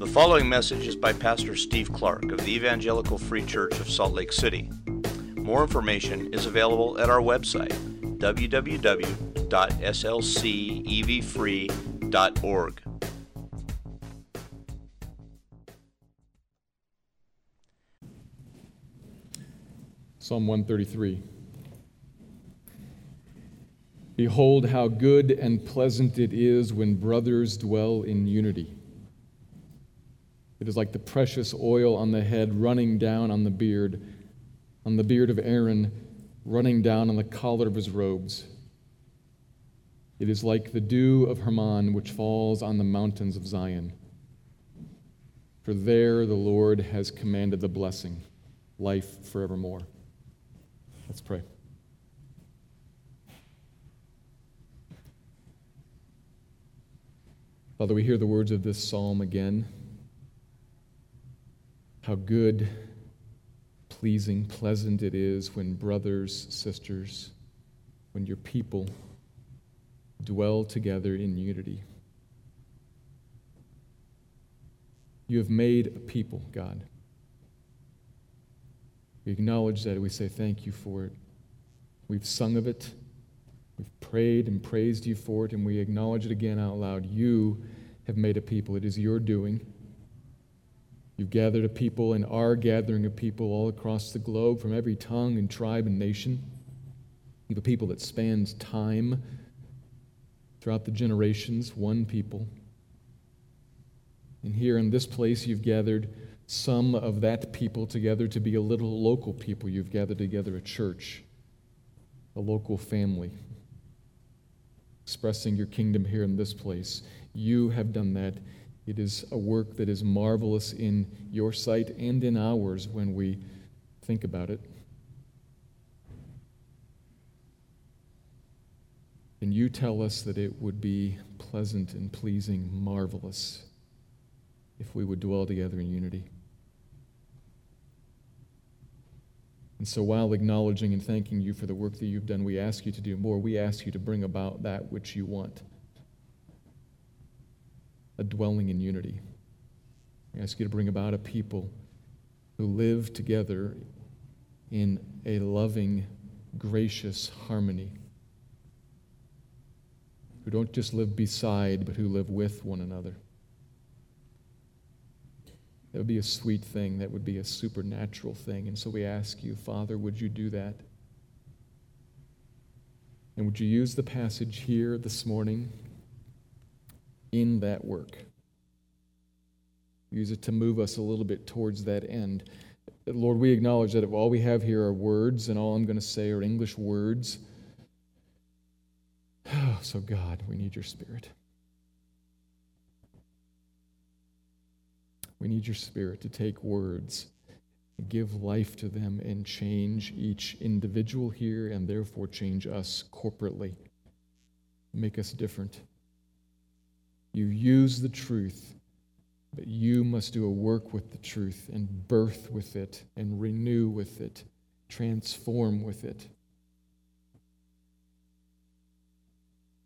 The following message is by Pastor Steve Clark of the Evangelical Free Church of Salt Lake City. More information is available at our website, www.slcevfree.org. Psalm 133. Behold, how good and pleasant it is when brothers dwell in unity. It is like the precious oil on the head running down on the beard, on the beard of Aaron running down on the collar of his robes. It is like the dew of Hermon which falls on the mountains of Zion. For there the Lord has commanded the blessing, life forevermore. Let's pray. Father, we hear the words of this psalm again. How good, pleasing, pleasant it is when brothers, sisters, when your people dwell together in unity. You have made a people, God. We acknowledge that. We say thank you for it. We've sung of it. We've prayed and praised you for it, and we acknowledge it again out loud. You have made a people. It is your doing. You've gathered a people and are gathering a people all across the globe from every tongue and tribe and nation. You have a people that spans time throughout the generations, one people. And here in this place, you've gathered some of that people together to be a little local people. You've gathered together a church, a local family, expressing your kingdom here in this place. You have done that. It is a work that is marvelous in your sight and in ours when we think about it. And you tell us that it would be pleasant and pleasing, marvelous, if we would dwell together in unity. And so, while acknowledging and thanking you for the work that you've done, we ask you to do more. We ask you to bring about that which you want a dwelling in unity. We ask you to bring about a people who live together in a loving, gracious harmony, who don't just live beside, but who live with one another. That would be a sweet thing. That would be a supernatural thing. And so we ask you, Father, would you do that? And would you use the passage here this morning in that work? Use it to move us a little bit towards that end. Lord, we acknowledge that if all we have here are words, and all I'm going to say are English words. oh, so, God, we need your Spirit. We need your Spirit to take words, give life to them, and change each individual here, and therefore change us corporately. Make us different. You use the truth, but you must do a work with the truth and birth with it and renew with it, transform with it.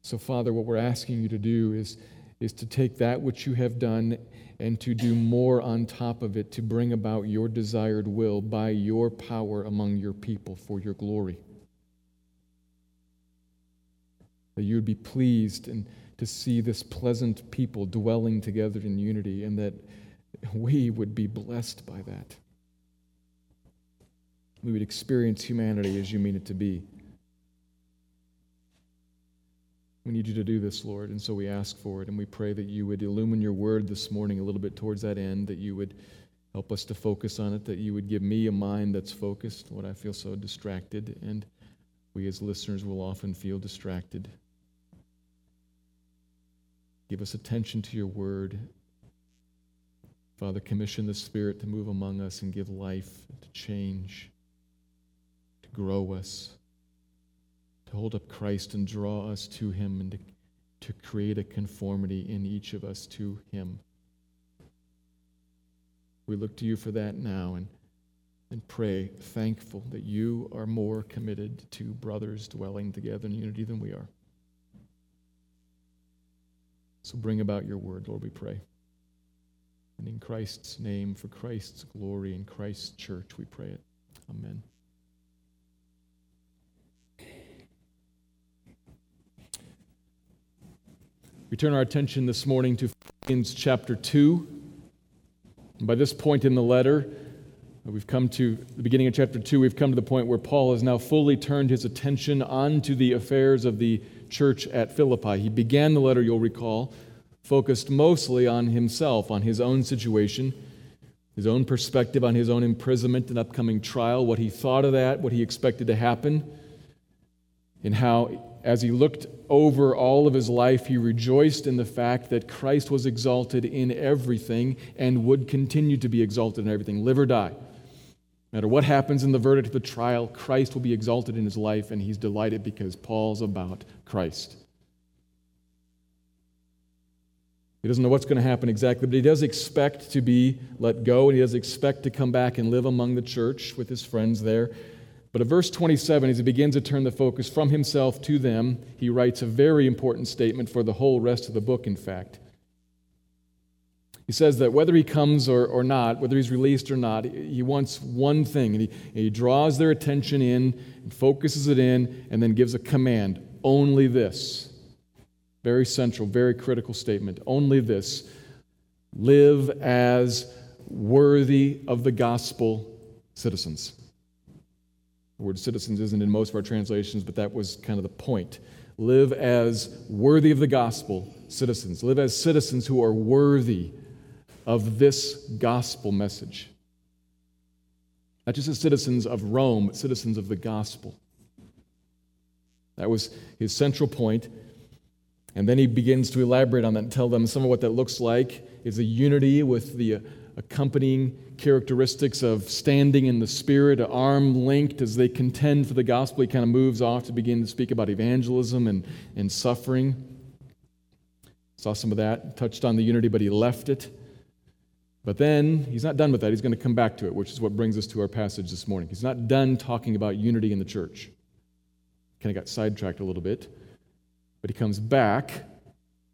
So, Father, what we're asking you to do is, is to take that which you have done and to do more on top of it to bring about your desired will by your power among your people for your glory. That you would be pleased and to see this pleasant people dwelling together in unity, and that we would be blessed by that. We would experience humanity as you mean it to be. We need you to do this, Lord, and so we ask for it, and we pray that you would illumine your word this morning a little bit towards that end, that you would help us to focus on it, that you would give me a mind that's focused, Lord, I feel so distracted, and we as listeners will often feel distracted. Give us attention to your word. Father, commission the Spirit to move among us and give life, to change, to grow us to hold up Christ and draw us to Him and to, to create a conformity in each of us to Him. We look to you for that now and, and pray, thankful that you are more committed to brothers dwelling together in unity than we are. So bring about your word, Lord, we pray. And in Christ's name, for Christ's glory, in Christ's church, we pray it. Amen. We turn our attention this morning to Philippians chapter 2. And by this point in the letter, we've come to the beginning of chapter 2, we've come to the point where Paul has now fully turned his attention onto the affairs of the church at Philippi. He began the letter, you'll recall, focused mostly on himself, on his own situation, his own perspective on his own imprisonment and upcoming trial, what he thought of that, what he expected to happen, and how, as he looked over all of his life, he rejoiced in the fact that Christ was exalted in everything and would continue to be exalted in everything, live or die. Matter what happens in the verdict of the trial, Christ will be exalted in his life, and he's delighted because Paul's about Christ. He doesn't know what's going to happen exactly, but he does expect to be let go, and he does expect to come back and live among the church with his friends there. But at verse 27, as he begins to turn the focus from himself to them, he writes a very important statement for the whole rest of the book, in fact. He says that whether he comes or, or not, whether he's released or not, he wants one thing, and he, he draws their attention in, and focuses it in, and then gives a command only this. Very central, very critical statement. Only this live as worthy of the gospel citizens. The word citizens isn't in most of our translations, but that was kind of the point. Live as worthy of the gospel citizens. Live as citizens who are worthy of this gospel message. Not just as citizens of Rome, but citizens of the gospel. That was his central point. And then he begins to elaborate on that and tell them some of what that looks like is a unity with the accompanying characteristics of standing in the Spirit, arm linked as they contend for the gospel. He kind of moves off to begin to speak about evangelism and, and suffering. Saw some of that, touched on the unity, but he left it. But then he's not done with that. He's going to come back to it, which is what brings us to our passage this morning. He's not done talking about unity in the church. Kind of got sidetracked a little bit. But he comes back,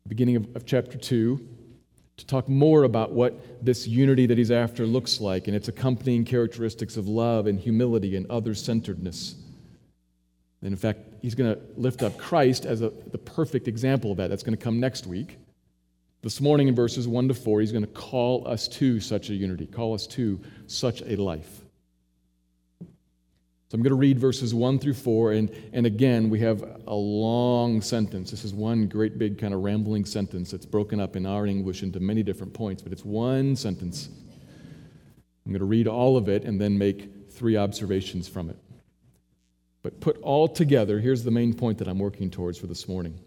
beginning of, of chapter 2, to talk more about what this unity that he's after looks like and its accompanying characteristics of love and humility and other centeredness. And in fact, he's going to lift up Christ as a, the perfect example of that. That's going to come next week. This morning in verses 1 to 4, he's going to call us to such a unity, call us to such a life. So I'm going to read verses 1 through 4, and, and again, we have a long sentence. This is one great big kind of rambling sentence that's broken up in our English into many different points, but it's one sentence. I'm going to read all of it and then make three observations from it. But put all together, here's the main point that I'm working towards for this morning.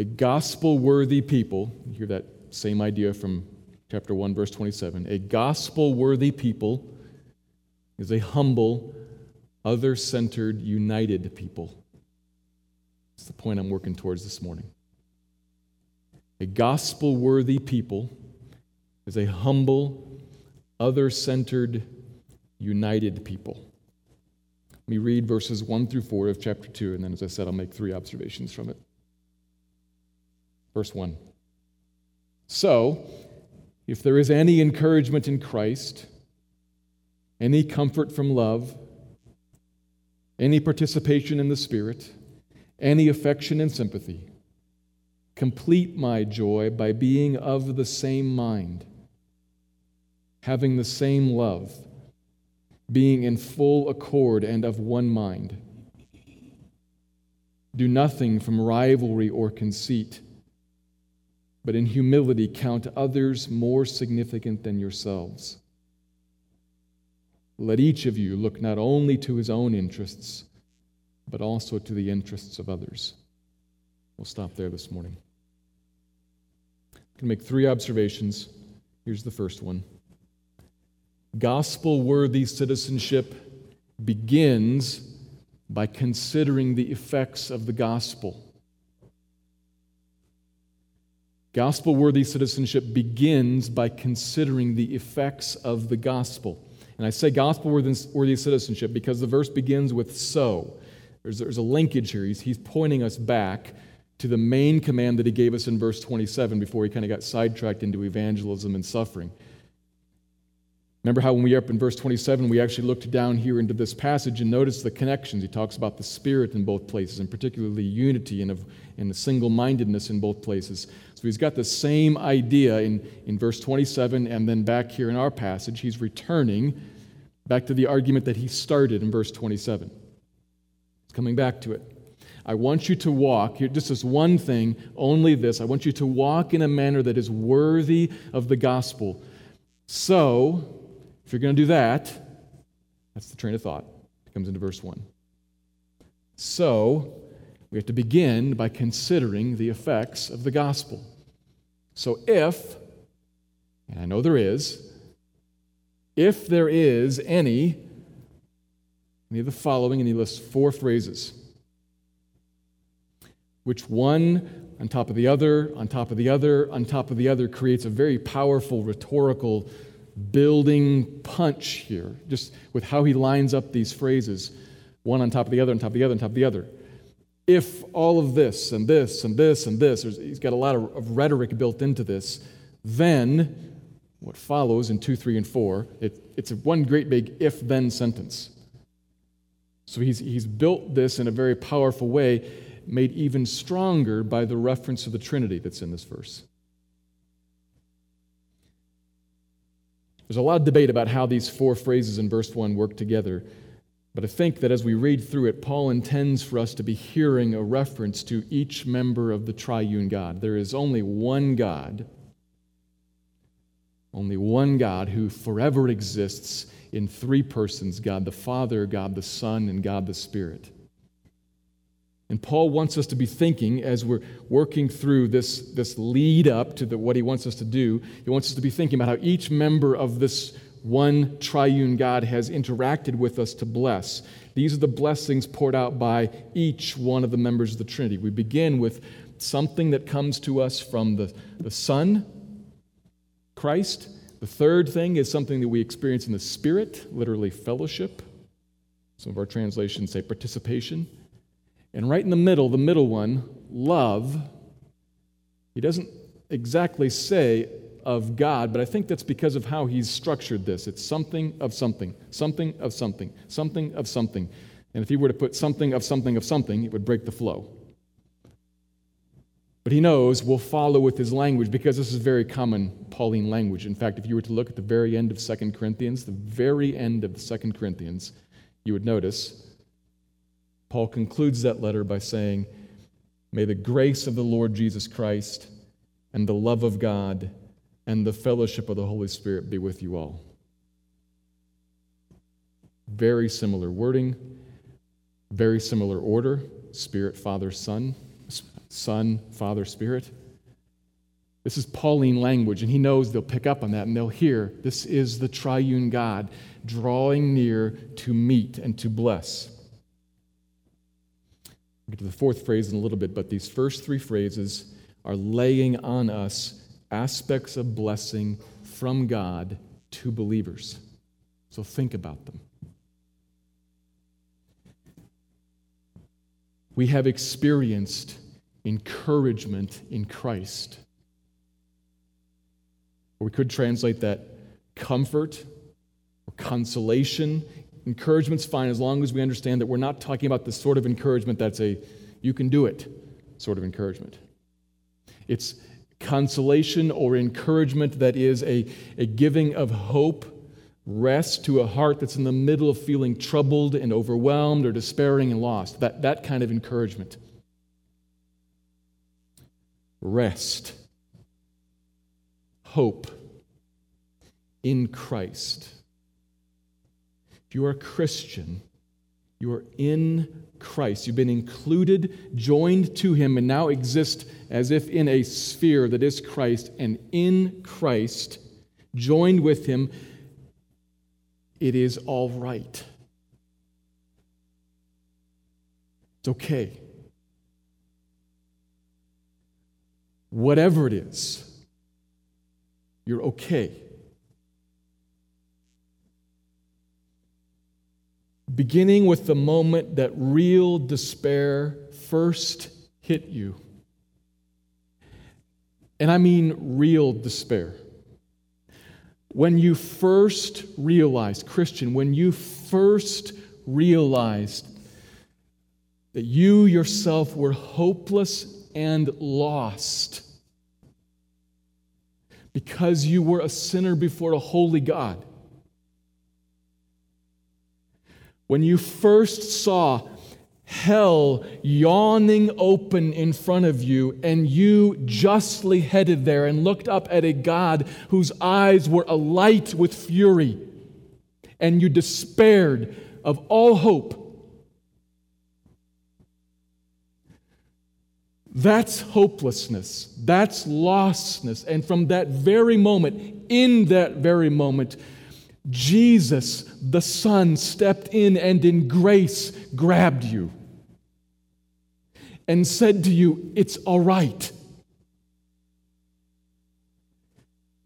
A gospel worthy people, you hear that same idea from chapter 1, verse 27. A gospel worthy people is a humble, other centered, united people. That's the point I'm working towards this morning. A gospel worthy people is a humble, other centered, united people. Let me read verses 1 through 4 of chapter 2, and then, as I said, I'll make three observations from it. Verse 1. So, if there is any encouragement in Christ, any comfort from love, any participation in the Spirit, any affection and sympathy. Complete my joy by being of the same mind, having the same love, being in full accord and of one mind. Do nothing from rivalry or conceit, but in humility count others more significant than yourselves. Let each of you look not only to his own interests, but also to the interests of others. We'll stop there this morning. Going to make three observations. Here's the first one Gospel worthy citizenship begins by considering the effects of the gospel. Gospel worthy citizenship begins by considering the effects of the gospel. And I say gospel worthy citizenship because the verse begins with so. There's, there's a linkage here. He's, he's pointing us back to the main command that he gave us in verse 27 before he kind of got sidetracked into evangelism and suffering. Remember how when we were up in verse 27, we actually looked down here into this passage and noticed the connections. He talks about the Spirit in both places, and particularly unity and, of, and single mindedness in both places. So he's got the same idea in, in verse 27, and then back here in our passage, he's returning back to the argument that he started in verse 27. He's coming back to it. I want you to walk, just this one thing, only this. I want you to walk in a manner that is worthy of the gospel. So, if you're going to do that, that's the train of thought. It comes into verse 1. So, we have to begin by considering the effects of the gospel. So, if, and I know there is, if there is any, any of the following, and he lists four phrases, which one on top of the other, on top of the other, on top of the other creates a very powerful rhetorical building punch here, just with how he lines up these phrases, one on top of the other, on top of the other, on top of the other. If all of this and this and this and this, he's got a lot of, rhetoric built into this, then what follows in 2, 3, and 4, it, it's one great big if then sentence. So he's, he's built this in a very powerful way, made even stronger by the reference to the Trinity that's in this verse. There's a lot of debate about how these four phrases in verse 1 work together. But I think that as we read through it, Paul intends for us to be hearing a reference to each member of the triune God. There is only one God, only one God who forever exists in three persons God the Father, God the Son, and God the Spirit. And Paul wants us to be thinking as we're working through this, this lead up to the, what he wants us to do, he wants us to be thinking about how each member of this one triune God has interacted with us to bless. These are the blessings poured out by each one of the members of the Trinity. We begin with something that comes to us from the, the Son, Christ. The third thing is something that we experience in the Spirit, literally fellowship. Some of our translations say participation. And right in the middle, the middle one, love, he doesn't exactly say of God, but I think that's because of how he's structured this. It's something of something, something of something, something of something. And if he were to put something of something of something, it would break the flow. But he knows we'll follow with his language because this is very common Pauline language. In fact, if you were to look at the very end of 2 Corinthians, the very end of 2 Corinthians, you would notice Paul concludes that letter by saying, May the grace of the Lord Jesus Christ and the love of God and the fellowship of the Holy Spirit be with you all. Very similar wording, very similar order Spirit, Father, Son, Son, Father, Spirit. This is Pauline language, and he knows they'll pick up on that and they'll hear this is the triune God drawing near to meet and to bless. We'll get to the fourth phrase in a little bit, but these first three phrases are laying on us aspects of blessing from God to believers. So think about them. We have experienced encouragement in Christ. Or we could translate that comfort or consolation Encouragement's fine as long as we understand that we're not talking about the sort of encouragement that's a you can do it sort of encouragement. It's consolation or encouragement that is a, a giving of hope, rest to a heart that's in the middle of feeling troubled and overwhelmed or despairing and lost. That, that kind of encouragement. Rest, hope in Christ. If you are a Christian, you are in Christ. You've been included, joined to Him, and now exist as if in a sphere that is Christ. And in Christ, joined with Him, it is all right. It's okay. Whatever it is, you're okay. Beginning with the moment that real despair first hit you. And I mean real despair. When you first realized, Christian, when you first realized that you yourself were hopeless and lost because you were a sinner before a holy God. When you first saw hell yawning open in front of you, and you justly headed there and looked up at a God whose eyes were alight with fury, and you despaired of all hope. That's hopelessness. That's lostness. And from that very moment, in that very moment, Jesus, the Son, stepped in and in grace grabbed you and said to you, It's all right.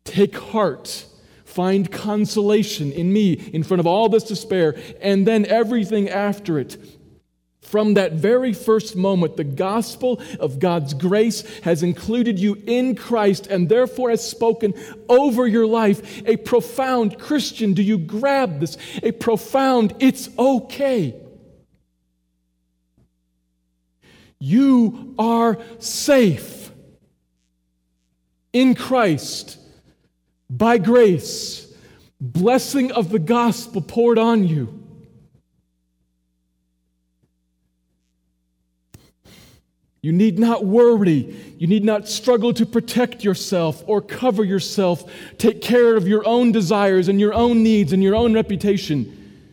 Take heart. Find consolation in me in front of all this despair, and then everything after it. From that very first moment, the gospel of God's grace has included you in Christ and therefore has spoken over your life. A profound Christian, do you grab this? A profound, it's okay. You are safe in Christ by grace, blessing of the gospel poured on you. You need not worry. You need not struggle to protect yourself or cover yourself. Take care of your own desires and your own needs and your own reputation.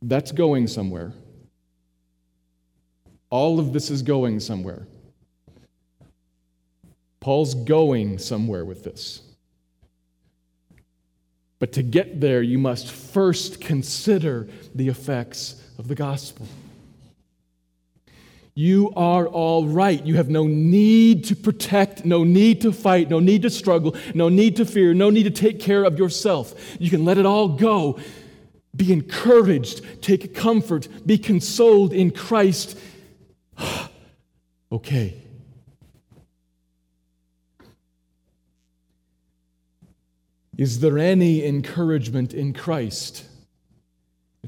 That's going somewhere. All of this is going somewhere. Paul's going somewhere with this. But to get there, you must first consider the effects of the gospel. You are all right. You have no need to protect, no need to fight, no need to struggle, no need to fear, no need to take care of yourself. You can let it all go be encouraged, take comfort, be consoled in Christ. okay. Is there any encouragement in Christ?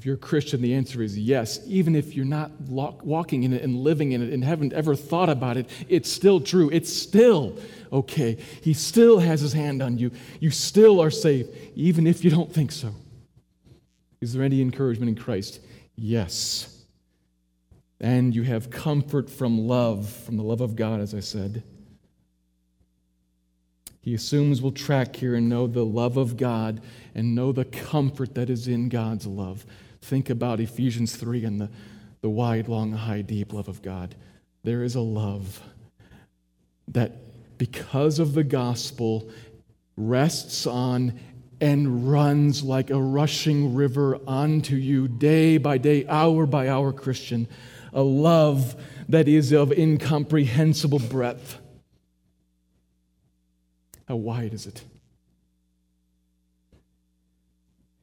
If you're a Christian, the answer is yes. Even if you're not walking in it and living in it and haven't ever thought about it, it's still true. It's still okay. He still has his hand on you. You still are safe, even if you don't think so. Is there any encouragement in Christ? Yes. And you have comfort from love, from the love of God, as I said. He assumes we'll track here and know the love of God and know the comfort that is in God's love. Think about Ephesians 3 and the, the wide, long, high, deep love of God. There is a love that, because of the gospel, rests on and runs like a rushing river onto you day by day, hour by hour, Christian. A love that is of incomprehensible breadth. How wide is it?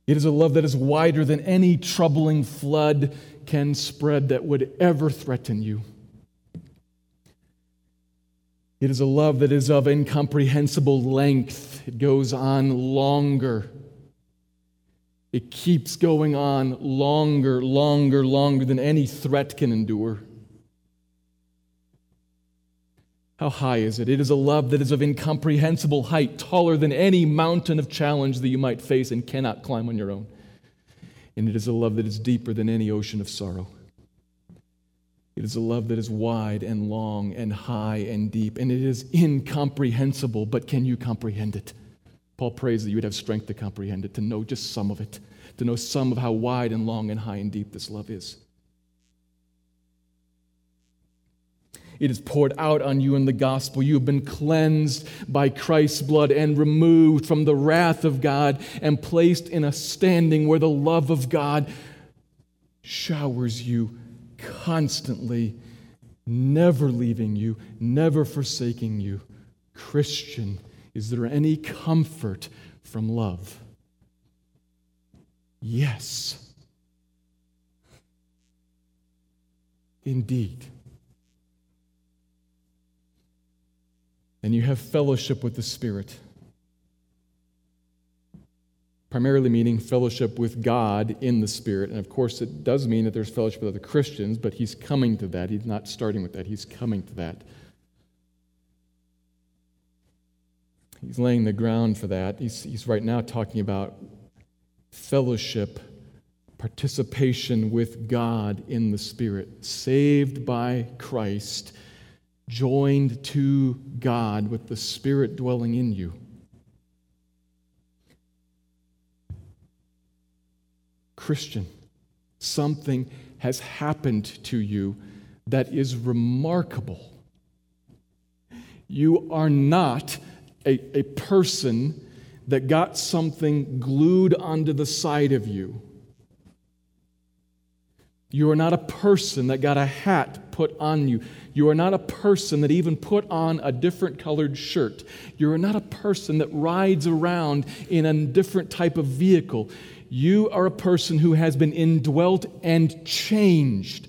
It is a love that is wider than any troubling flood can spread that would ever threaten you. It is a love that is of incomprehensible length. It goes on longer. It keeps going on longer, longer, longer than any threat can endure. How high is it? It is a love that is of incomprehensible height, taller than any mountain of challenge that you might face and cannot climb on your own. And it is a love that is deeper than any ocean of sorrow. It is a love that is wide and long and high and deep, and it is incomprehensible, but can you comprehend it? Paul prays that you would have strength to comprehend it, to know just some of it, to know some of how wide and long and high and deep this love is. It is poured out on you in the gospel. You have been cleansed by Christ's blood and removed from the wrath of God and placed in a standing where the love of God showers you constantly, never leaving you, never forsaking you. Christian, is there any comfort from love? Yes. Indeed. And you have fellowship with the Spirit. Primarily meaning fellowship with God in the Spirit. And of course, it does mean that there's fellowship with other Christians, but he's coming to that. He's not starting with that, he's coming to that. He's laying the ground for that. He's, he's right now talking about fellowship, participation with God in the Spirit, saved by Christ, joined to God with the Spirit dwelling in you. Christian, something has happened to you that is remarkable. You are not a, a person that got something glued onto the side of you. You are not a person that got a hat put on you. You are not a person that even put on a different colored shirt. You are not a person that rides around in a different type of vehicle. You are a person who has been indwelt and changed.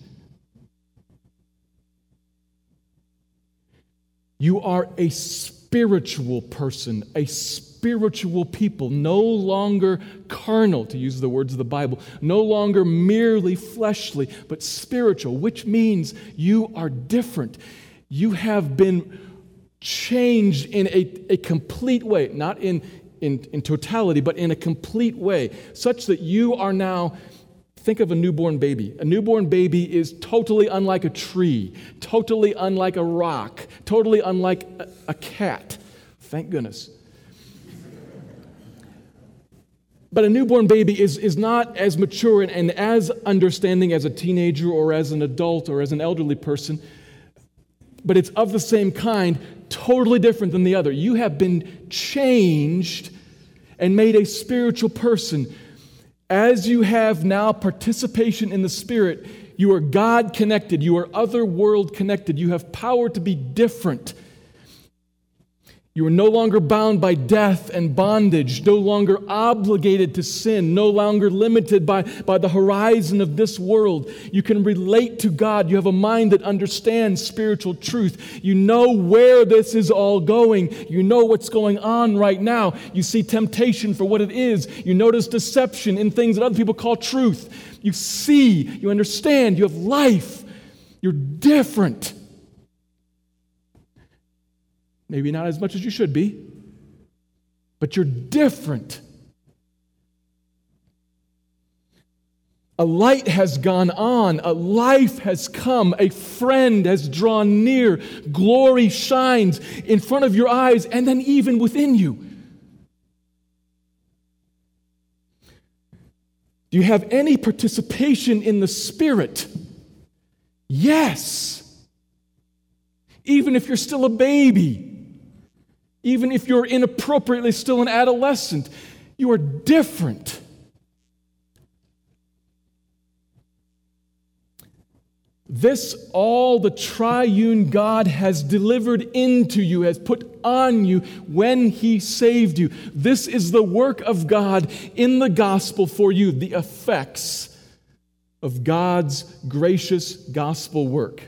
You are a spiritual person, a spiritual people, no longer carnal, to use the words of the Bible, no longer merely fleshly, but spiritual, which means you are different. You have been changed in a, a complete way, not in, in, in totality, but in a complete way, such that you are now Think of a newborn baby. A newborn baby is totally unlike a tree, totally unlike a rock, totally unlike a, a cat. Thank goodness. But a newborn baby is, is not as mature and, and as understanding as a teenager or as an adult or as an elderly person, but it's of the same kind, totally different than the other. You have been changed and made a spiritual person as you have now participation in the Spirit, you are God connected, you are other world connected, you have power to be different. You are no longer bound by death and bondage, no longer obligated to sin, no longer limited by, by the horizon of this world. You can relate to God. You have a mind that understands spiritual truth. You know where this is all going. You know what's going on right now. You see temptation for what it is. You notice deception in things that other people call truth. You see, you understand, you have life. You're different. Maybe not as much as you should be, but you're different. A light has gone on, a life has come, a friend has drawn near, glory shines in front of your eyes and then even within you. Do you have any participation in the Spirit? Yes. Even if you're still a baby even if you're inappropriately still an adolescent, you are different. This all the triune God has delivered into you, has put on you when He saved you. This is the work of God in the gospel for you, the effects of God's gracious gospel work.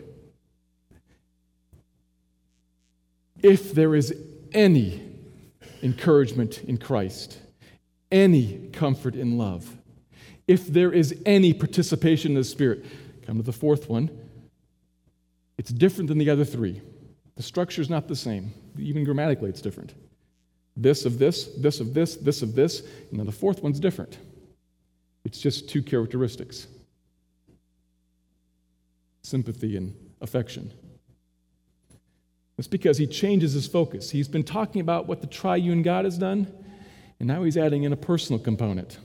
If there is any encouragement in Christ, any comfort in love, if there is any participation in the Spirit, come to the fourth one. It's different than the other three. The structure is not the same. Even grammatically, it's different. This of this, this of this, this of this, and then the fourth one's different. It's just two characteristics sympathy and affection. That's because he changes his focus. He's been talking about what the triune God has done, and now he's adding in a personal component.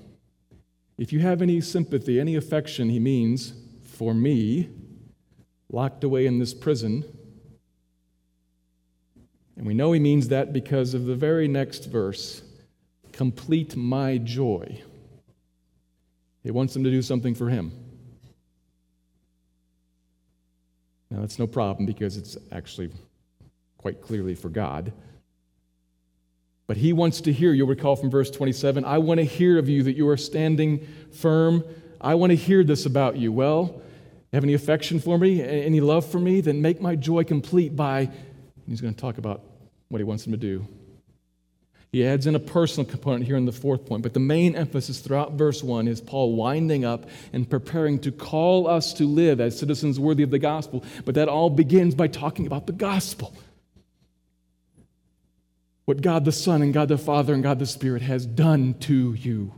If you have any sympathy, any affection, he means, for me, locked away in this prison. And we know he means that because of the very next verse complete my joy. He wants them to do something for him. Now, that's no problem because it's actually quite clearly for God. But he wants to hear, you'll recall from verse 27, I want to hear of you that you are standing firm. I want to hear this about you. Well, have any affection for me, any love for me? Then make my joy complete by, he's going to talk about what he wants them to do. He adds in a personal component here in the fourth point, but the main emphasis throughout verse 1 is Paul winding up and preparing to call us to live as citizens worthy of the gospel. But that all begins by talking about the gospel. What God the Son and God the Father and God the Spirit has done to you.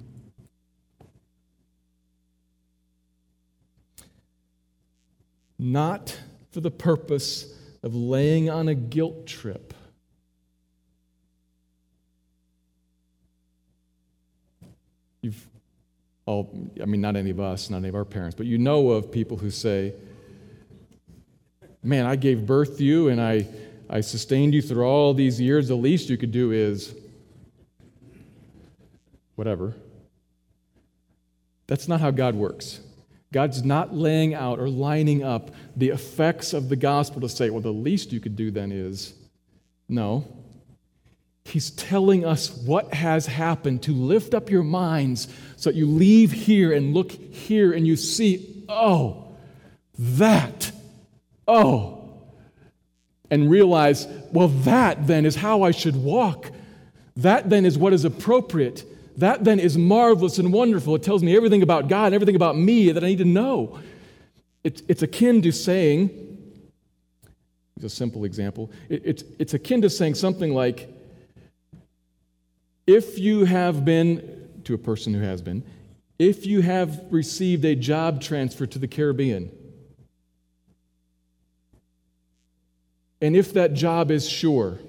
Not for the purpose of laying on a guilt trip You've all, I mean, not any of us, not any of our parents, but you know of people who say, Man, I gave birth to you and I, I sustained you through all these years. The least you could do is whatever. That's not how God works. God's not laying out or lining up the effects of the gospel to say, well, the least you could do then is. No. He's telling us what has happened to lift up your minds so that you leave here and look here and you see, oh, that, oh, and realize, well, that then is how I should walk. That then is what is appropriate. That then is marvelous and wonderful. It tells me everything about God and everything about me that I need to know. It's, it's akin to saying, it's a simple example, it, it's, it's akin to saying something like, if you have been, to a person who has been, if you have received a job transfer to the Caribbean, and if that job is sure,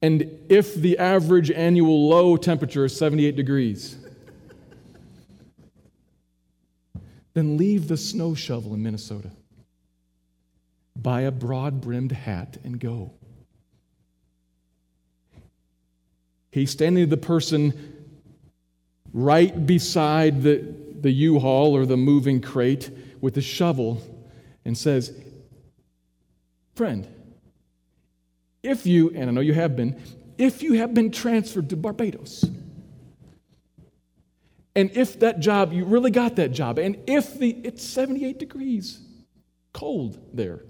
and if the average annual low temperature is 78 degrees, then leave the snow shovel in Minnesota. Buy a broad brimmed hat and go. He's standing the person right beside the, the U Haul or the moving crate with the shovel and says, Friend, if you, and I know you have been, if you have been transferred to Barbados, and if that job, you really got that job, and if the, it's 78 degrees cold there,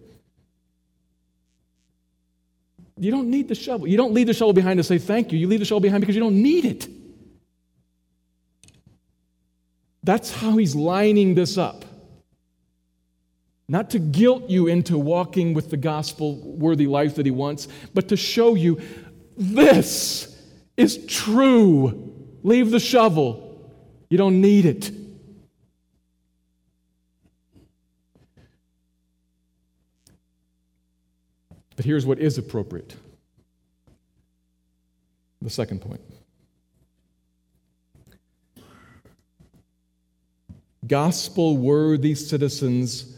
you don't need the shovel. You don't leave the shovel behind to say thank you. You leave the shovel behind because you don't need it. That's how he's lining this up. Not to guilt you into walking with the gospel worthy life that he wants, but to show you this is true. Leave the shovel. You don't need it. But here's what is appropriate the second point. Gospel worthy citizens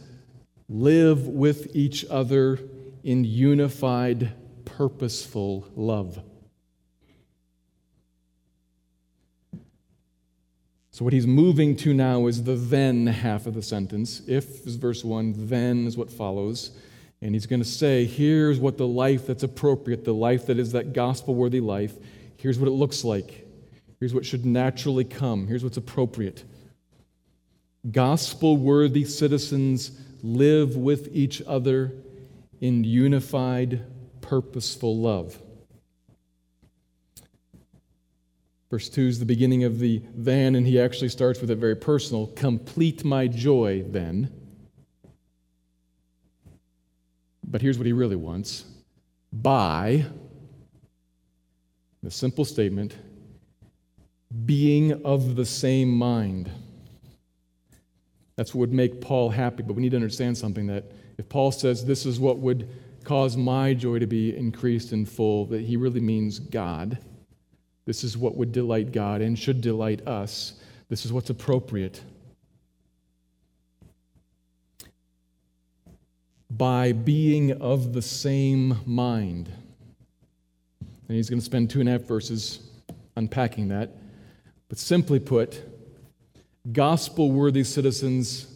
live with each other in unified, purposeful love. So, what he's moving to now is the then half of the sentence. If is verse 1, then is what follows. And he's going to say, here's what the life that's appropriate, the life that is that gospel worthy life, here's what it looks like. Here's what should naturally come. Here's what's appropriate. Gospel worthy citizens live with each other in unified, purposeful love. Verse 2 is the beginning of the then, and he actually starts with it very personal. Complete my joy, then But here's what he really wants by the simple statement being of the same mind. That's what would make Paul happy, but we need to understand something that if Paul says this is what would cause my joy to be increased and full, that he really means God. This is what would delight God and should delight us. This is what's appropriate. by being of the same mind. And he's going to spend two and a half verses unpacking that. But simply put, gospel worthy citizens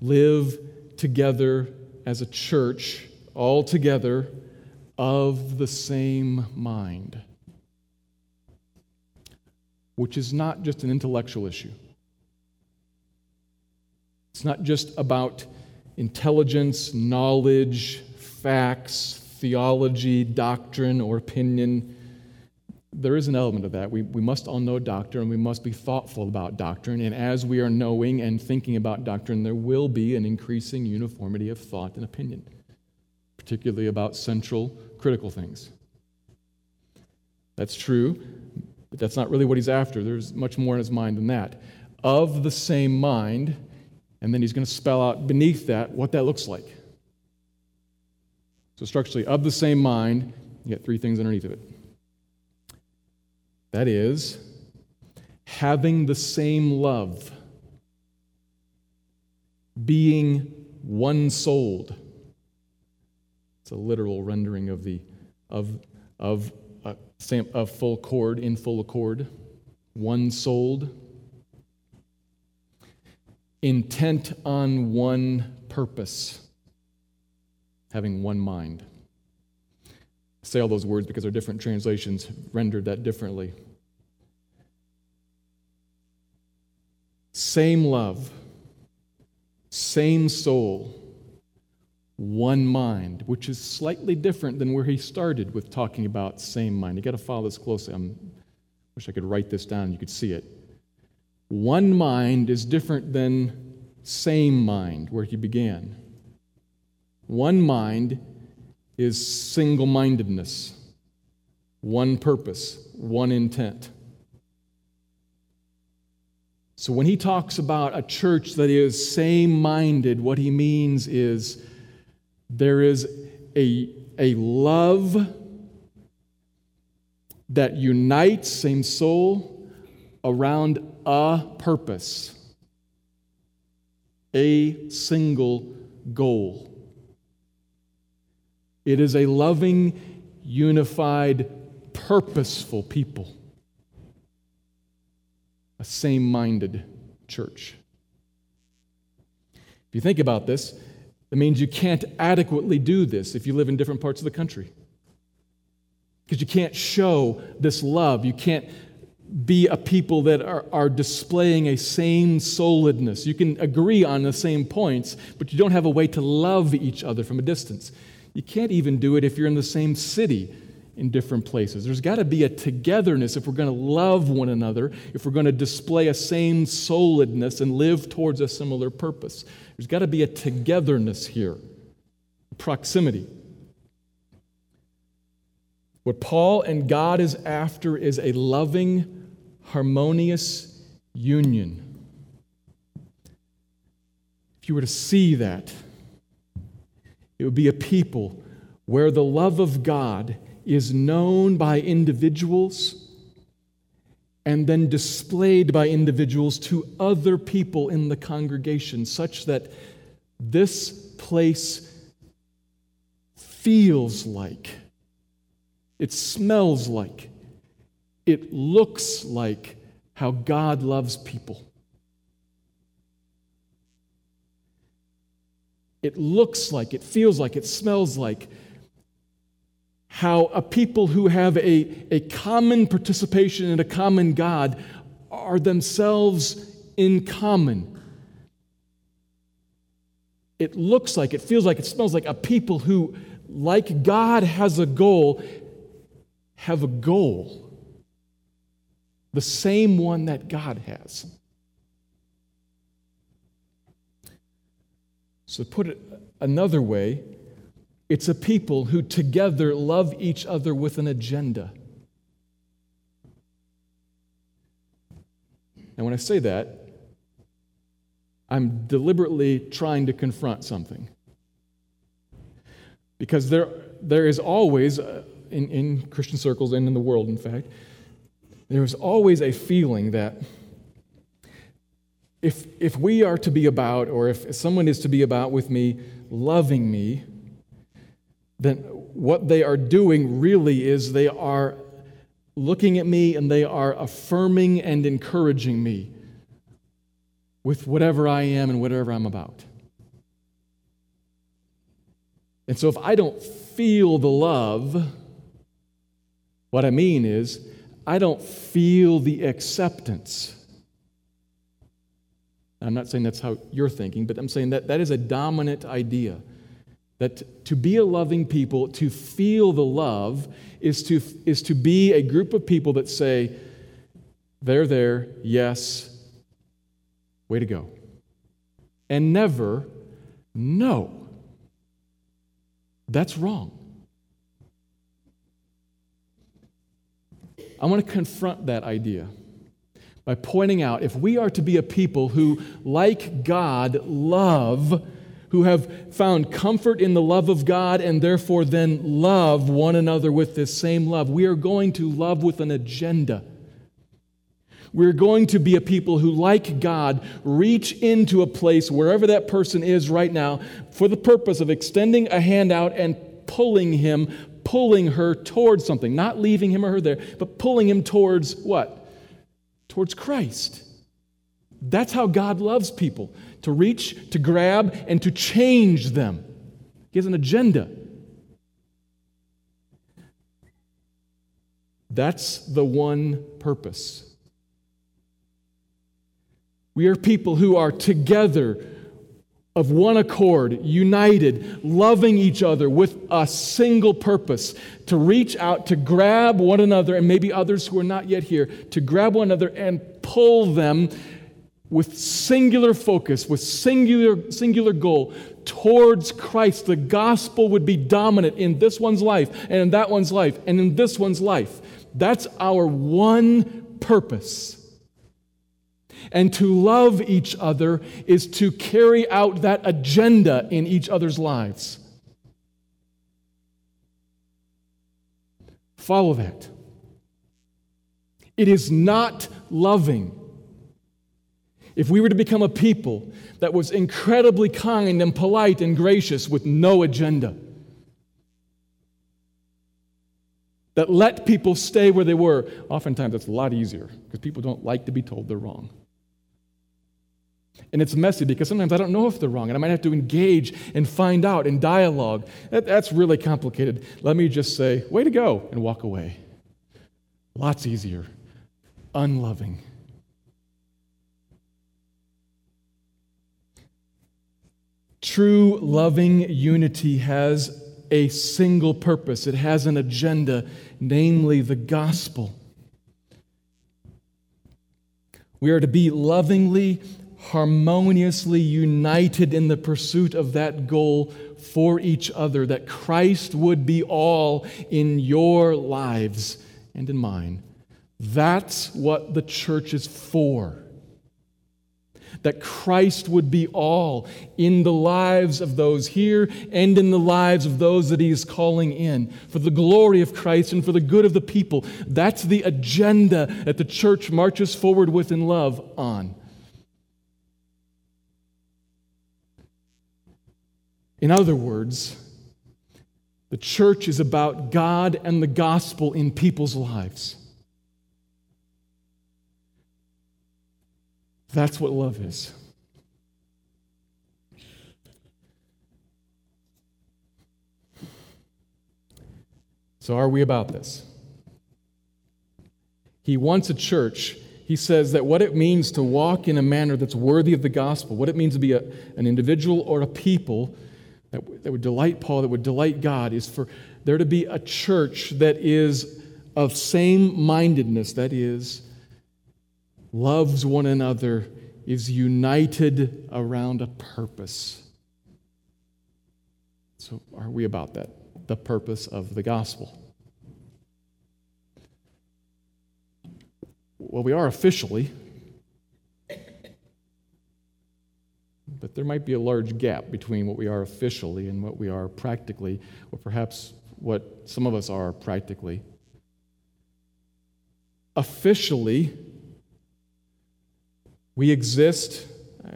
live together as a church, all together, of the same mind, which is not just an intellectual issue. It's not just about intelligence, knowledge, facts, theology, doctrine, or opinion. There is an element of that. We, we must all know doctrine, and we must be thoughtful about doctrine. And as we are knowing and thinking about doctrine, there will be an increasing uniformity of thought and opinion, particularly about central, critical things. That's true, but that's not really what he's after. There's much more in his mind than that. Of the same mind, and then he's going to spell out beneath that what that looks like. So, structurally, of the same mind, you get three things underneath of it. That is, having the same love, being one souled. It's a literal rendering of the of of uh, of full accord in full accord, one souled, intent on one purpose having one mind. I say all those words because our different translations rendered that differently. Same love, same soul, one mind, which is slightly different than where he started with talking about same mind. You got to follow this closely. I wish I could write this down, you could see it. One mind is different than same mind, where he began. One mind is single mindedness, one purpose, one intent. So when he talks about a church that is same minded, what he means is there is a, a love that unites, same soul, around a purpose, a single goal. It is a loving, unified, purposeful people, same minded church. If you think about this, it means you can't adequately do this if you live in different parts of the country. Because you can't show this love. You can't be a people that are, are displaying a same souledness. You can agree on the same points, but you don't have a way to love each other from a distance. You can't even do it if you're in the same city in different places. There's got to be a togetherness if we're going to love one another, if we're going to display a same souledness and live towards a similar purpose. There's got to be a togetherness here, proximity. What Paul and God is after is a loving, harmonious union. If you were to see that, it would be a people where the love of God is known by individuals and then displayed by individuals to other people in the congregation, such that this place feels like, it smells like, it looks like how God loves people. it looks like, it feels like, it smells like. How a people who have a, a common participation in a common God are themselves in common. It looks like, it feels like, it smells like a people who, like God has a goal, have a goal. The same one that God has. So, put it another way, it's a people who together love each other with an agenda. And when I say that, I'm deliberately trying to confront something. Because there, there is always, uh, in, in Christian circles and in the world, in fact, there is always a feeling that if, if we are to be about, or if someone is to be about with me, loving me, then what they are doing really is they are looking at me and they are affirming and encouraging me with whatever I am and whatever I'm about. And so if I don't feel the love, what I mean is, I don't feel the acceptance. I'm not saying that's how you're thinking, but I'm saying that that is a dominant idea. That to be a loving people, to feel the love, is to, is to be a group of people that say, They're there, yes, way to go. And never, no. That's wrong. I want to confront that idea by pointing out if we are to be a people who, like God, love, who have found comfort in the love of God and therefore then love one another with this same love, we are going to love with an agenda. We're going to be a people who, like God, reach into a place wherever that person is right now for the purpose of extending a hand out and pulling him, pulling her towards something. Not leaving him or her there, but pulling him towards what? Towards Christ. That's how God loves people to reach, to grab, and to change them. He has an agenda. That's the one purpose. We are people who are together of one accord, united, loving each other with a single purpose to reach out, to grab one another, and maybe others who are not yet here, to grab one another and pull them with singular focus, with singular, singular goal towards Christ. The gospel would be dominant in this one's life, and in that one's life, and in this one's life. That's our one purpose. And to love each other is to carry out that agenda in each other's lives. Follow that. It is not loving if we were to become a people that was incredibly kind and polite and gracious with no agenda, that let people stay where they were, oftentimes that's a lot easier because people don't like to be told they're wrong. And it's messy because sometimes I don't know if they're wrong, and I might have to engage and find out in dialogue. That, that's really complicated. Let me just say, way to go, and walk away. Lots easier. Unloving. True loving unity has a single purpose, it has an agenda, namely the gospel. We are to be lovingly, harmoniously united in the pursuit of that goal for each other, that Christ would be all in your lives and in mine. That's what the church is for that Christ would be all in the lives of those here and in the lives of those that He is calling in for the glory of Christ and for the good of the people. That's the agenda that the church marches forward with in love on. In other words, the church is about God and the gospel in people's lives. That's what love is. So, are we about this? He wants a church. He says that what it means to walk in a manner that's worthy of the gospel, what it means to be a, an individual or a people that, that would delight Paul, that would delight God, is for there to be a church that is of same mindedness, that is, loves one another, is united around a purpose. So, are we about that? The purpose of the gospel. Well, we are officially, but there might be a large gap between what we are officially and what we are practically, or perhaps what some of us are practically. Officially, we exist,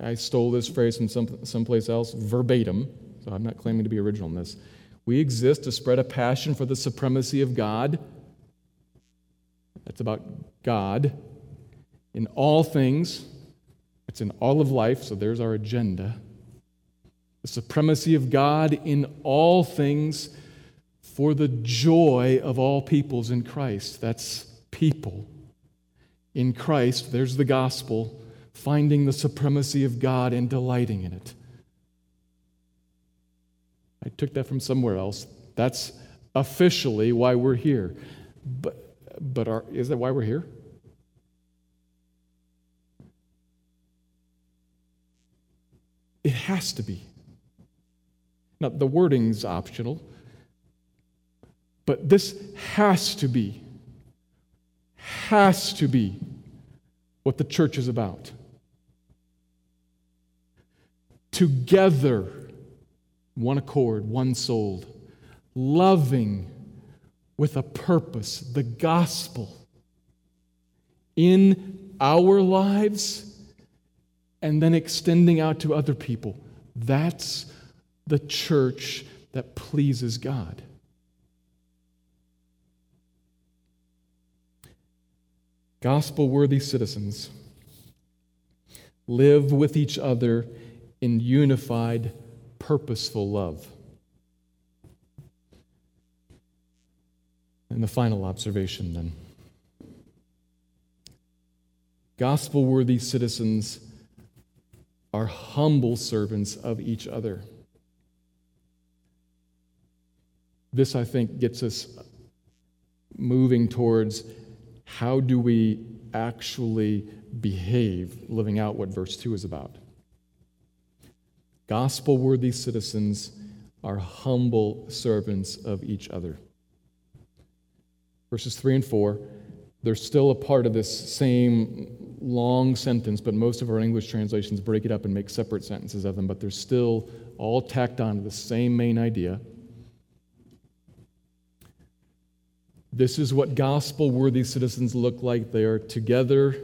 I stole this phrase from some, someplace else, verbatim, so I'm not claiming to be original in this. We exist to spread a passion for the supremacy of God. That's about God in all things. It's in all of life, so there's our agenda. The supremacy of God in all things for the joy of all peoples in Christ. That's people. In Christ, there's the gospel finding the supremacy of God and delighting in it. I took that from somewhere else. That's officially why we're here. But, but are, is that why we're here? It has to be. Now, the wording's optional, but this has to be, has to be what the church is about. Together, one accord, one soul, loving with a purpose, the gospel in our lives and then extending out to other people. That's the church that pleases God. Gospel worthy citizens live with each other in unified, purposeful love. And the final observation then gospel worthy citizens are humble servants of each other. This, I think, gets us moving towards how do we actually behave, living out what verse 2 is about. Gospel worthy citizens are humble servants of each other. Verses 3 and 4, they're still a part of this same long sentence, but most of our English translations break it up and make separate sentences of them, but they're still all tacked on to the same main idea. This is what gospel worthy citizens look like. They are together,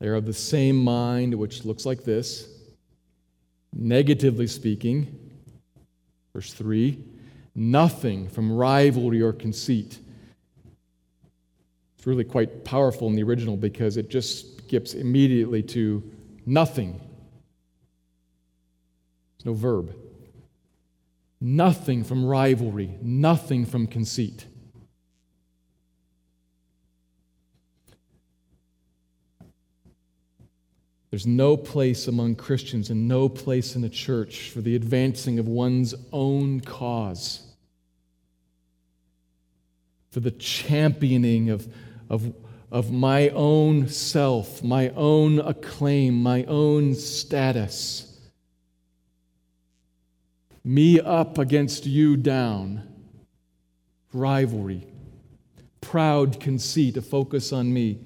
they are of the same mind, which looks like this. Negatively speaking, verse 3 nothing from rivalry or conceit. It's really quite powerful in the original because it just skips immediately to nothing. There's no verb. Nothing from rivalry, nothing from conceit. There's no place among Christians and no place in the church for the advancing of one's own cause, for the championing of, of, of my own self, my own acclaim, my own status. Me up against you down. Rivalry, proud conceit, a focus on me.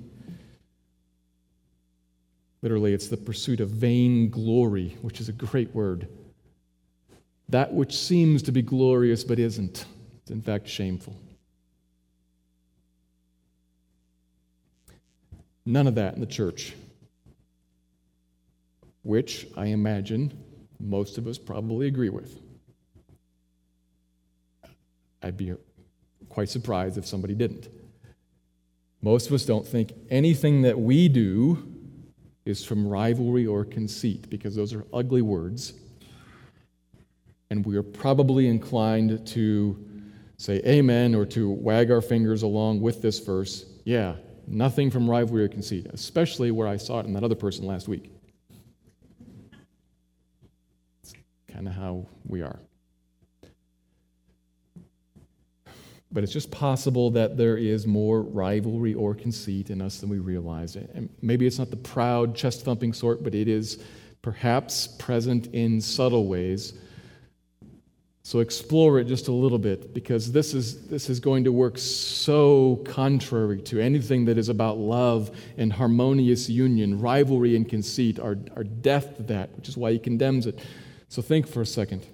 Literally, it's the pursuit of vain glory, which is a great word. That which seems to be glorious but isn't. It's in fact shameful. None of that in the church, which I imagine most of us probably agree with. I'd be quite surprised if somebody didn't. Most of us don't think anything that we do is from rivalry or conceit, because those are ugly words. And we are probably inclined to say amen or to wag our fingers along with this verse. Yeah, nothing from rivalry or conceit, especially where I saw it in that other person last week. It's kind of how we are. But it's just possible that there is more rivalry or conceit in us than we realize. And maybe it's not the proud, chest thumping sort, but it is perhaps present in subtle ways. So explore it just a little bit because this is, this is going to work so contrary to anything that is about love and harmonious union. Rivalry and conceit are, are death to that, which is why he condemns it. So think for a second.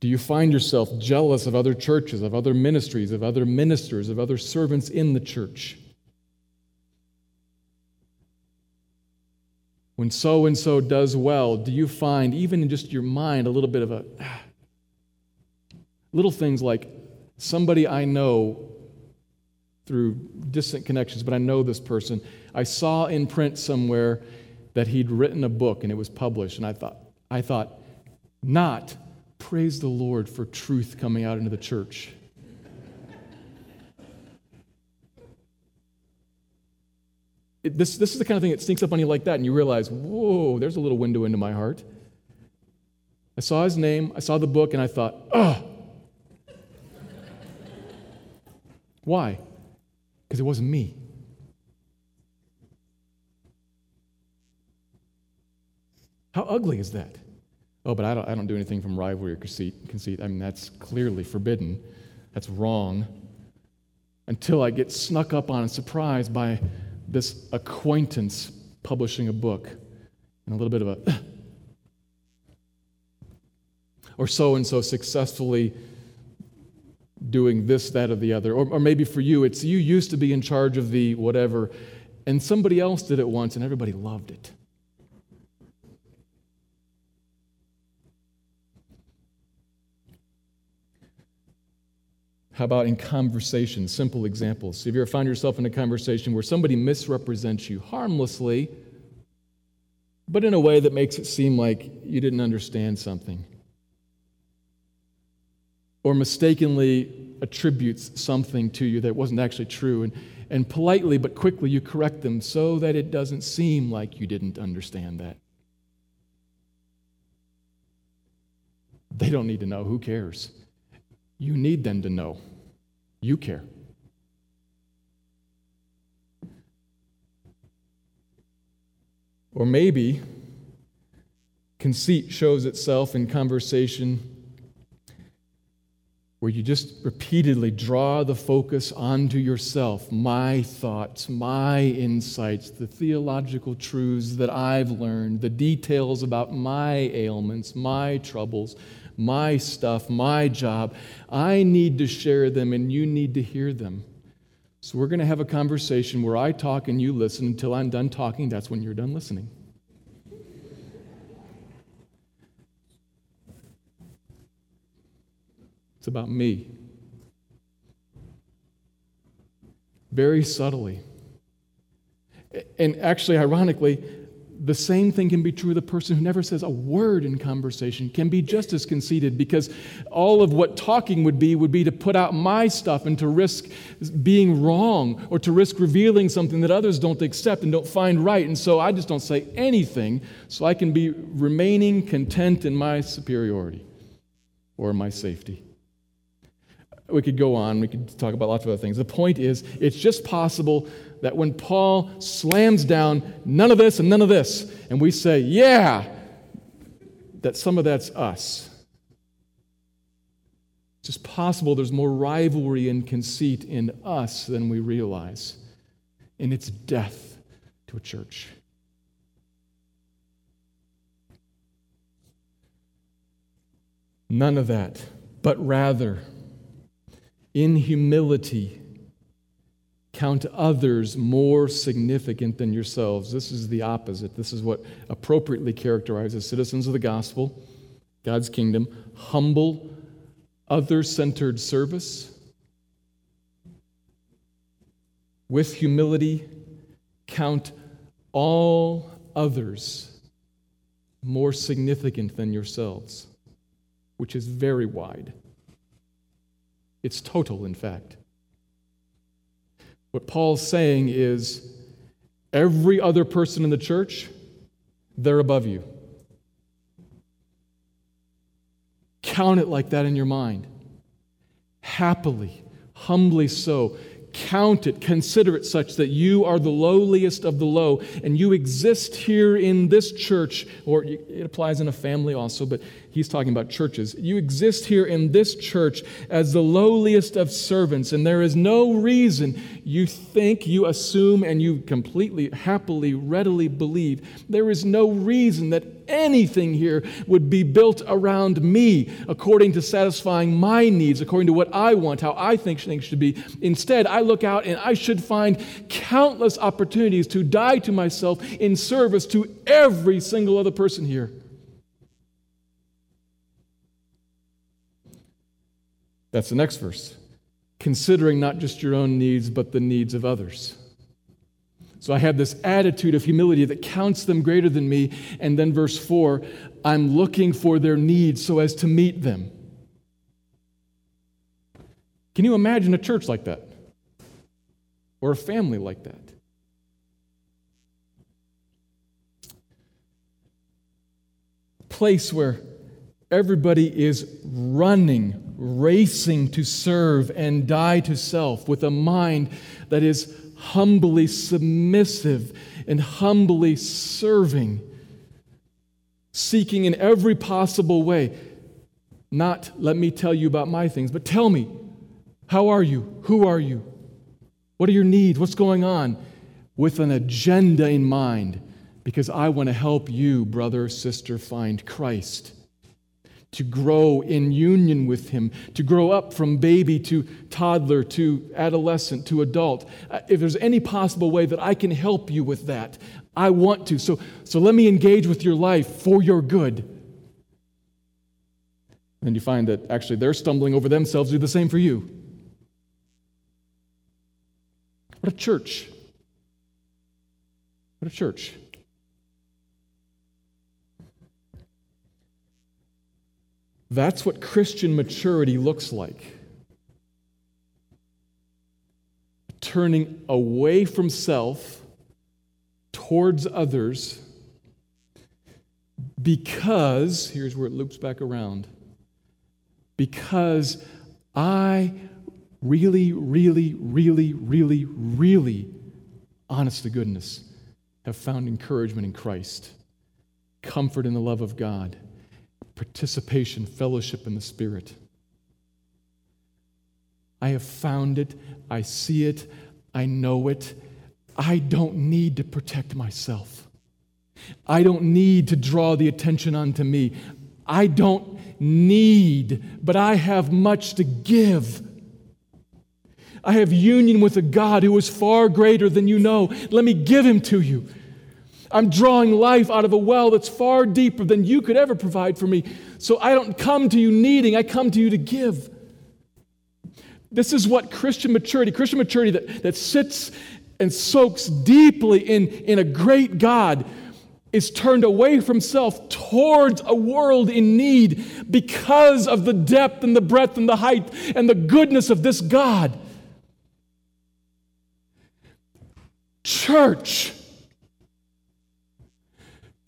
Do you find yourself jealous of other churches, of other ministries, of other ministers, of other servants in the church? When so and so does well, do you find, even in just your mind, a little bit of a. Little things like somebody I know through distant connections, but I know this person. I saw in print somewhere that he'd written a book and it was published, and I thought, I thought, not Praise the Lord for truth coming out into the church. It, this, this is the kind of thing that sneaks up on you like that, and you realize, whoa, there's a little window into my heart. I saw his name, I saw the book, and I thought, ugh. Why? Because it wasn't me. How ugly is that? Oh, but I don't, I don't do anything from rivalry or conceit, conceit. I mean, that's clearly forbidden. That's wrong. Until I get snuck up on and surprised by this acquaintance publishing a book and a little bit of a. or so and so successfully doing this, that, or the other. Or, or maybe for you, it's you used to be in charge of the whatever, and somebody else did it once and everybody loved it. How about in conversation? Simple examples. If you ever find yourself in a conversation where somebody misrepresents you harmlessly, but in a way that makes it seem like you didn't understand something? Or mistakenly attributes something to you that wasn't actually true, and, and politely but quickly you correct them so that it doesn't seem like you didn't understand that. They don't need to know. Who cares? You need them to know. You care. Or maybe conceit shows itself in conversation where you just repeatedly draw the focus onto yourself, my thoughts, my insights, the theological truths that I've learned, the details about my ailments, my troubles, my stuff, my job. I need to share them and you need to hear them. So we're going to have a conversation where I talk and you listen until I'm done talking. That's when you're done listening. It's about me. Very subtly. And actually, ironically, the same thing can be true of the person who never says a word in conversation, can be just as conceited because all of what talking would be would be to put out my stuff and to risk being wrong or to risk revealing something that others don't accept and don't find right. And so I just don't say anything so I can be remaining content in my superiority or my safety. We could go on, we could talk about lots of other things. The point is, it's just possible that when Paul slams down none of this and none of this, and we say, yeah, that some of that's us. It's just possible there's more rivalry and conceit in us than we realize. And it's death to a church. None of that, but rather, in humility, count others more significant than yourselves. This is the opposite. This is what appropriately characterizes citizens of the gospel, God's kingdom, humble, other centered service. With humility, count all others more significant than yourselves, which is very wide. It's total, in fact. What Paul's saying is every other person in the church, they're above you. Count it like that in your mind. Happily, humbly so. Count it, consider it such that you are the lowliest of the low, and you exist here in this church, or it applies in a family also, but he's talking about churches. You exist here in this church as the lowliest of servants, and there is no reason you think, you assume, and you completely, happily, readily believe. There is no reason that anything here would be built around me according to satisfying my needs, according to what I want, how I think things should be. Instead, I look out and I should find countless opportunities to die to myself in service to every single other person here. That's the next verse. Considering not just your own needs, but the needs of others. So I have this attitude of humility that counts them greater than me. And then verse 4 I'm looking for their needs so as to meet them. Can you imagine a church like that? Or a family like that? Place where Everybody is running, racing to serve and die to self with a mind that is humbly submissive and humbly serving, seeking in every possible way. Not, let me tell you about my things, but tell me, how are you? Who are you? What are your needs? What's going on? With an agenda in mind, because I want to help you, brother, sister, find Christ to grow in union with Him, to grow up from baby to toddler to adolescent to adult. Uh, if there's any possible way that I can help you with that, I want to. So, so let me engage with your life for your good. And you find that actually they're stumbling over themselves, do the same for you. What a church. What a church. That's what Christian maturity looks like. Turning away from self towards others because, here's where it loops back around, because I really, really, really, really, really, honest to goodness, have found encouragement in Christ, comfort in the love of God participation, fellowship in the Spirit. I have found it, I see it, I know it. I don't need to protect myself. I don't need to draw the attention onto me. I don't need, but I have much to give. I have union with a God who is far greater than you know. Let me give him to you. I'm drawing life out of a well that's far deeper than you could ever provide for me. So I don't come to you needing, I come to you to give. This is what Christian maturity, Christian maturity that, that sits and soaks deeply in, in a great God, is turned away from self towards a world in need because of the depth and the breadth and the height and the goodness of this God. Church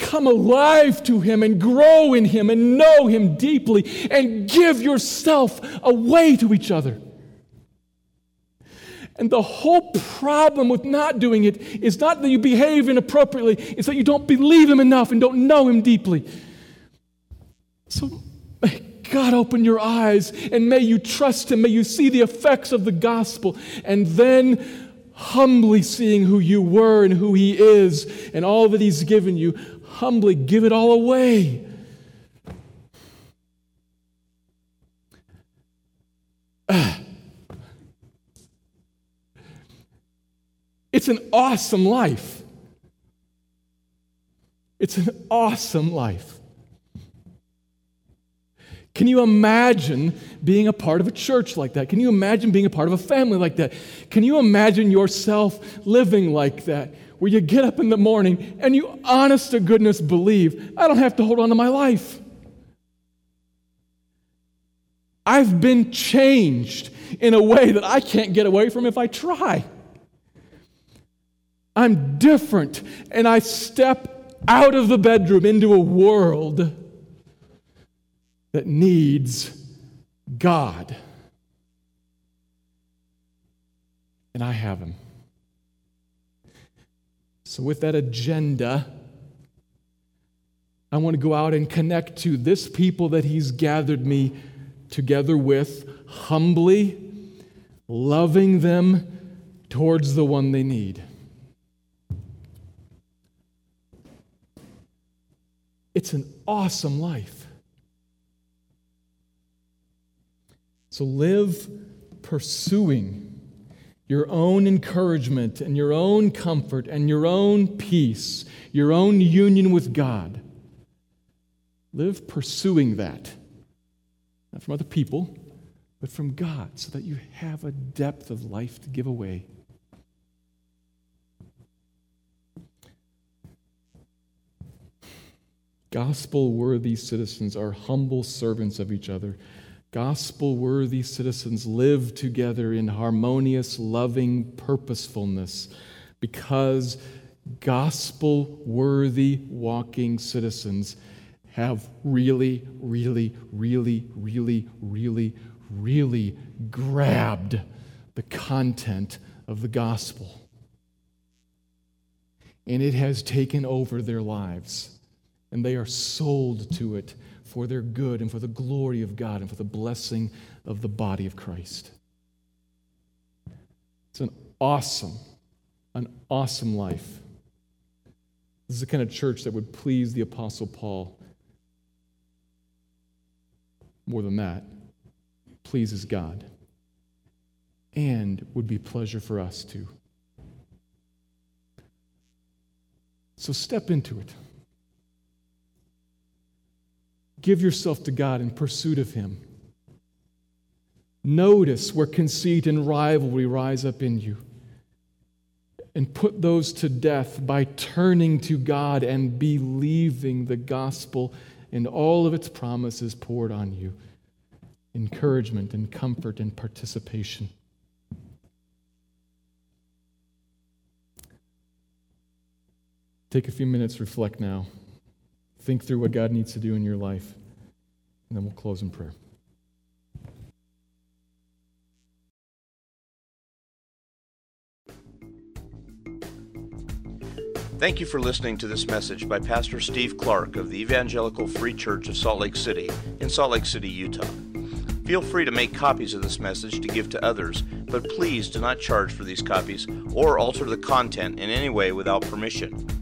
come alive to Him and grow in Him and know Him deeply and give yourself away to each other. And the whole problem with not doing it is not that you behave inappropriately, it's that you don't believe Him enough and don't know Him deeply. So may God open your eyes and may you trust Him, may you see the effects of the gospel, and then humbly seeing who you were and who He is and all that He's given you, humbly give it all away. It's an awesome life. It's an awesome life. Can you imagine being a part of a church like that? Can you imagine being a part of a family like that? Can you imagine yourself living like that? Where you get up in the morning and you, honest to goodness, believe, I don't have to hold on to my life. I've been changed in a way that I can't get away from if I try. I'm different, and I step out of the bedroom into a world that needs God. And I have Him. So, with that agenda, I want to go out and connect to this people that He's gathered me together with, humbly loving them towards the one they need. It's an awesome life. So live pursuing your own encouragement and your own comfort and your own peace, your own union with God. Live pursuing that, not from other people, but from God, so that you have a depth of life to give away. Gospel worthy citizens are humble servants of each other Gospel worthy citizens live together in harmonious, loving purposefulness because gospel worthy walking citizens have really, really, really, really, really, really grabbed the content of the gospel. And it has taken over their lives. And they are sold to it for their good and for the glory of God and for the blessing of the body of Christ. It's an awesome, an awesome life. This is the kind of church that would please the Apostle Paul. More than that, pleases God and would be pleasure for us too. So step into it. Give yourself to God in pursuit of Him. Notice where conceit and rivalry rise up in you. And put those to death by turning to God and believing the gospel and all of its promises poured on you encouragement and comfort and participation. Take a few minutes, reflect now. Think through what God needs to do in your life, and then we'll close in prayer. Thank you for listening to this message by Pastor Steve Clark of the Evangelical Free Church of Salt Lake City in Salt Lake City, Utah. Feel free to make copies of this message to give to others, but please do not charge for these copies or alter the content in any way without permission.